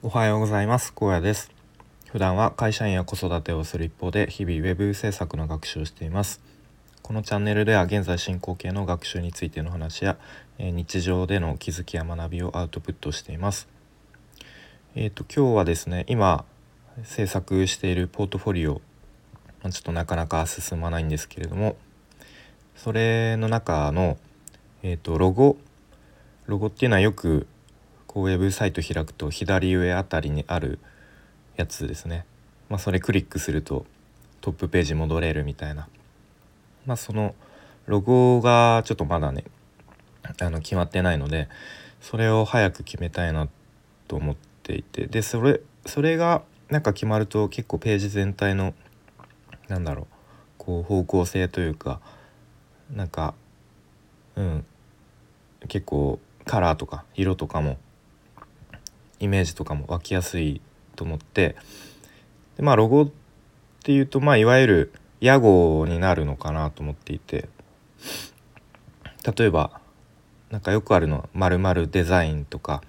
おはようございます。高野です。普段は会社員や子育てをする一方で日々ウェブ制作の学習をしています。このチャンネルでは現在進行形の学習についての話や、え日常での気づきや学びをアウトプットしています。えっ、ー、と今日はですね今制作しているポートフォリオちょっとなかなか進まないんですけれどもそれの中のえっ、ー、とロゴロゴっていうのはよくこうウェブサイト開くと左上あたりにあるやつですね、まあ、それクリックするとトップページ戻れるみたいな、まあ、そのロゴがちょっとまだねあの決まってないのでそれを早く決めたいなと思っていて。でそれそれがなんか決まると結構ページ全体のなんだろうこう方向性というかなんかうん結構カラーとか色とかもイメージとかも湧きやすいと思ってでまあロゴっていうとまあいわゆる屋号になるのかなと思っていて例えばなんかよくあるの「まるデザイン」とか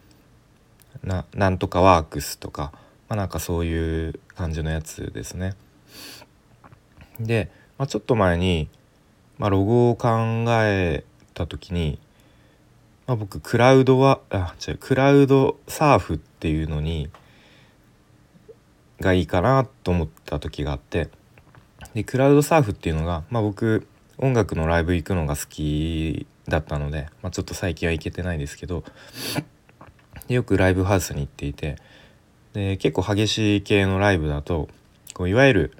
な「なんとかワークス」とか、まあ、なんかそういう感じのやつですね。で、まあ、ちょっと前に、まあ、ロゴを考えた時にまあ、僕クラウドはあ違うクラウドサーフっていうのにがいいかなと思った時があってでクラウドサーフっていうのが、まあ、僕音楽のライブ行くのが好きだったので、まあ、ちょっと最近は行けてないですけどよくライブハウスに行っていてで結構激しい系のライブだとこういわゆる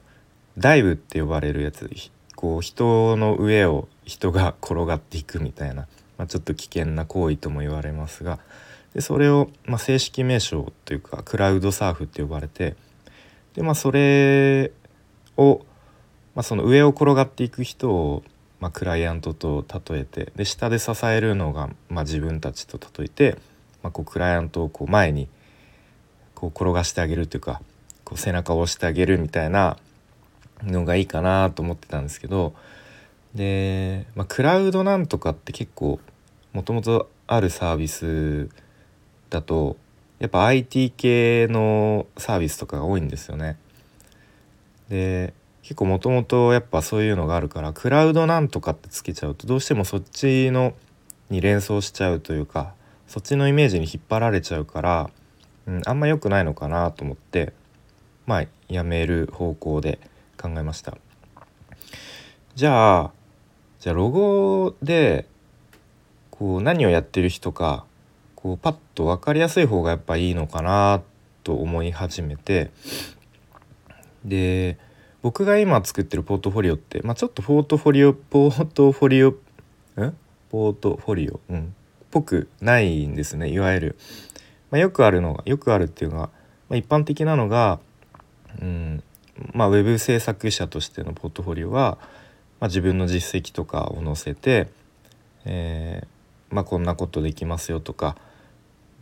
ダイブって呼ばれるやつこう人の上を人が転がっていくみたいなまあ、ちょっと危険な行為とも言われますがでそれを、まあ、正式名称というかクラウドサーフって呼ばれてで、まあ、それを、まあ、その上を転がっていく人を、まあ、クライアントと例えてで下で支えるのが、まあ、自分たちと例えて、まあ、こうクライアントをこう前にこう転がしてあげるというかこう背中を押してあげるみたいなのがいいかなと思ってたんですけどで、まあ、クラウドなんとかって結構もともとあるサービスだとやっぱ IT 系のサービスとかが多いんですよね。で結構もともとやっぱそういうのがあるからクラウドなんとかってつけちゃうとどうしてもそっちのに連想しちゃうというかそっちのイメージに引っ張られちゃうから、うん、あんま良くないのかなと思ってまあやめる方向で考えました。じゃあじゃあロゴでこう何をやってる人かこうパッと分かりやすい方がやっぱいいのかなと思い始めてで僕が今作ってるポートフォリオって、まあ、ちょっとポートフォリオポートフォリオんポートフォリオ？うん。ぽくないんですねいわゆる、まあ、よくあるのがよくあるっていうのが、まあ、一般的なのがうんまあウェブ制作者としてのポートフォリオはまあ、自分の実績とかを載せて、えー、まあ、こんなことできますよとか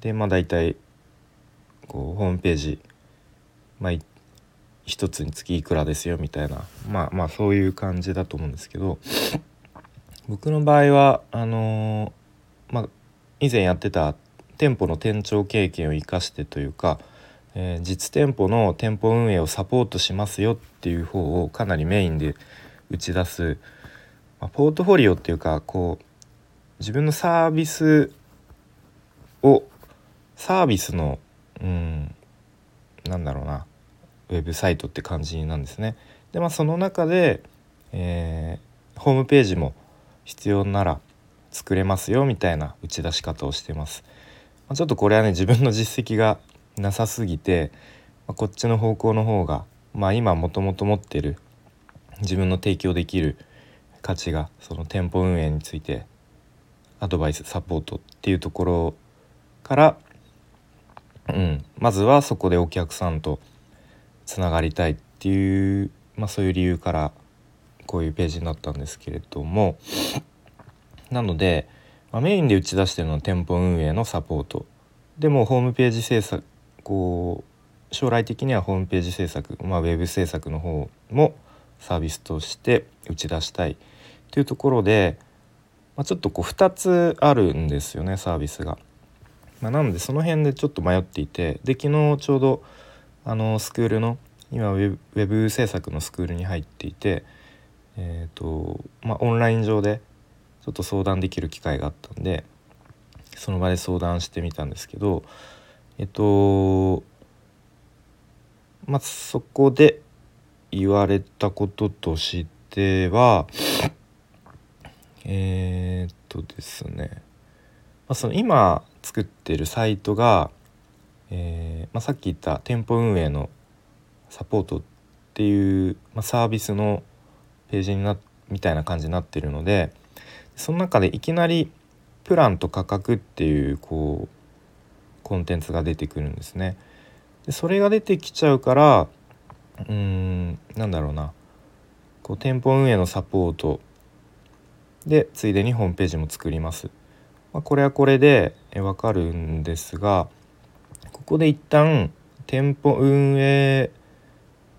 でまあ大体こうホームページ、まあ、一つにつきいくらですよみたいなまあまあそういう感じだと思うんですけど僕の場合はあのー、まあ、以前やってた店舗の店長経験を生かしてというか、えー、実店舗の店舗運営をサポートしますよっていう方をかなりメインで打ち出す、まあ、ポートフォリオっていうかこう自分のサービスをサービスのうんなんだろうなウェブサイトって感じなんですね。でまあその中で、えー、ホームページも必要なら作れますよみたいな打ち出し方をしてます。まあ、ちょっとこれはね自分の実績がなさすぎて、まあ、こっちの方向の方がまあ今もともと持ってる自分の提供できる価値がその店舗運営についてアドバイスサポートっていうところから、うん、まずはそこでお客さんとつながりたいっていう、まあ、そういう理由からこういうページになったんですけれどもなので、まあ、メインで打ち出してるのは店舗運営のサポート。でもホームページ制作こう将来的にはホームページ制作、まあ、ウェブ制作の方もサービスとして打ち出したいというところで、まあ、ちょっとこう2つあるんですよねサービスが。まあ、なのでその辺でちょっと迷っていてで昨日ちょうどあのスクールの今ウェブ制作のスクールに入っていて、えーとまあ、オンライン上でちょっと相談できる機会があったんでその場で相談してみたんですけどえっとまあそこで言われたこととしてはえー、っとですね、まあ、その今作ってるサイトが、えーまあ、さっき言った店舗運営のサポートっていう、まあ、サービスのページになみたいな感じになってるのでその中でいきなりプランと価格っていうこうコンテンツが出てくるんですね。でそれが出てきちゃうからうんなんだろうな。こう店舗運営のサポート。でついでにホームページも作ります。まあ、これはこれでわかるんですがここで一旦店舗運営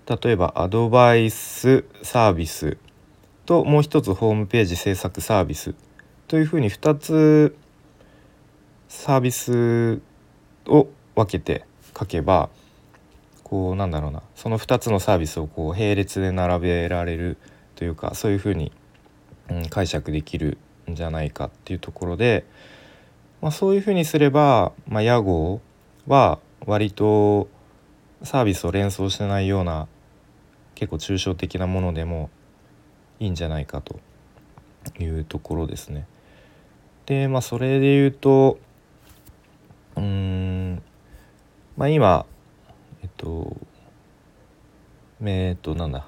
例えばアドバイスサービスともう一つホームページ制作サービス。というふうに2つサービスを分けて書けばこうなんだろうなその2つのサービスをこう並列で並べられるというかそういうふうに、うん、解釈できるんじゃないかっていうところで、まあ、そういうふうにすれば、まあ、屋号は割とサービスを連想してないような結構抽象的なものでもいいんじゃないかというところですね。でまあそれで言うとうんまあ今とえっとなんだ。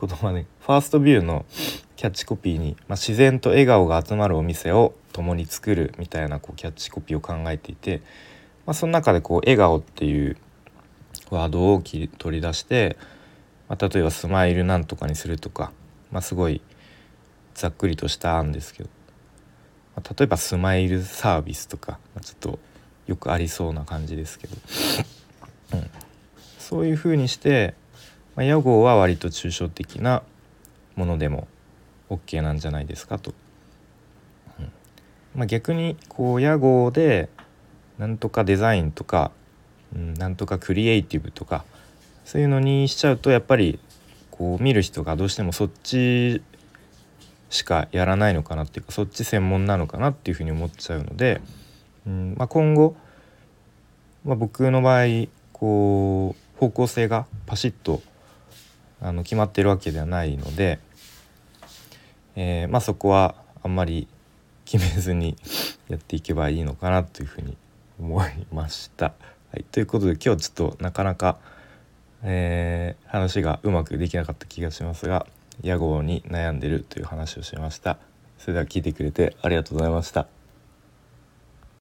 言葉ね。ファーストビューのキャッチコピーに、まあ、自然と笑顔が集まるお店を共に作るみたいなこうキャッチコピーを考えていて、まあ、その中でこう笑顔っていうワードを取り出してまあ、例えばスマイルなんとかにするとか、まあ、すごいざっくりとした案ですけど、まあ、例えばスマイルサービスとか、まあ、ちょっとよくありそうな感じですけど、そういうふうにして、まあ、屋号は割と抽象的なものでも OK なんじゃないですかと。うんまあ、逆にこう屋号でなんとかデザインとか、うん、なんとかクリエイティブとかそういうのにしちゃうとやっぱりこう見る人がどうしてもそっちしかやらないのかなっていうかそっち専門なのかなっていうふうに思っちゃうので、うんまあ、今後、まあ、僕の場合こう方向性がパシッとあの決まってるわけではないので、えー、まあ、そこはあんまり決めずに やっていけばいいのかなというふうに思いました。はい、ということで今日ちょっとなかなかえー、話がうまくできなかった気がしますが屋号に悩んでるという話をしました。それでは聞いてくれてありがとうございました。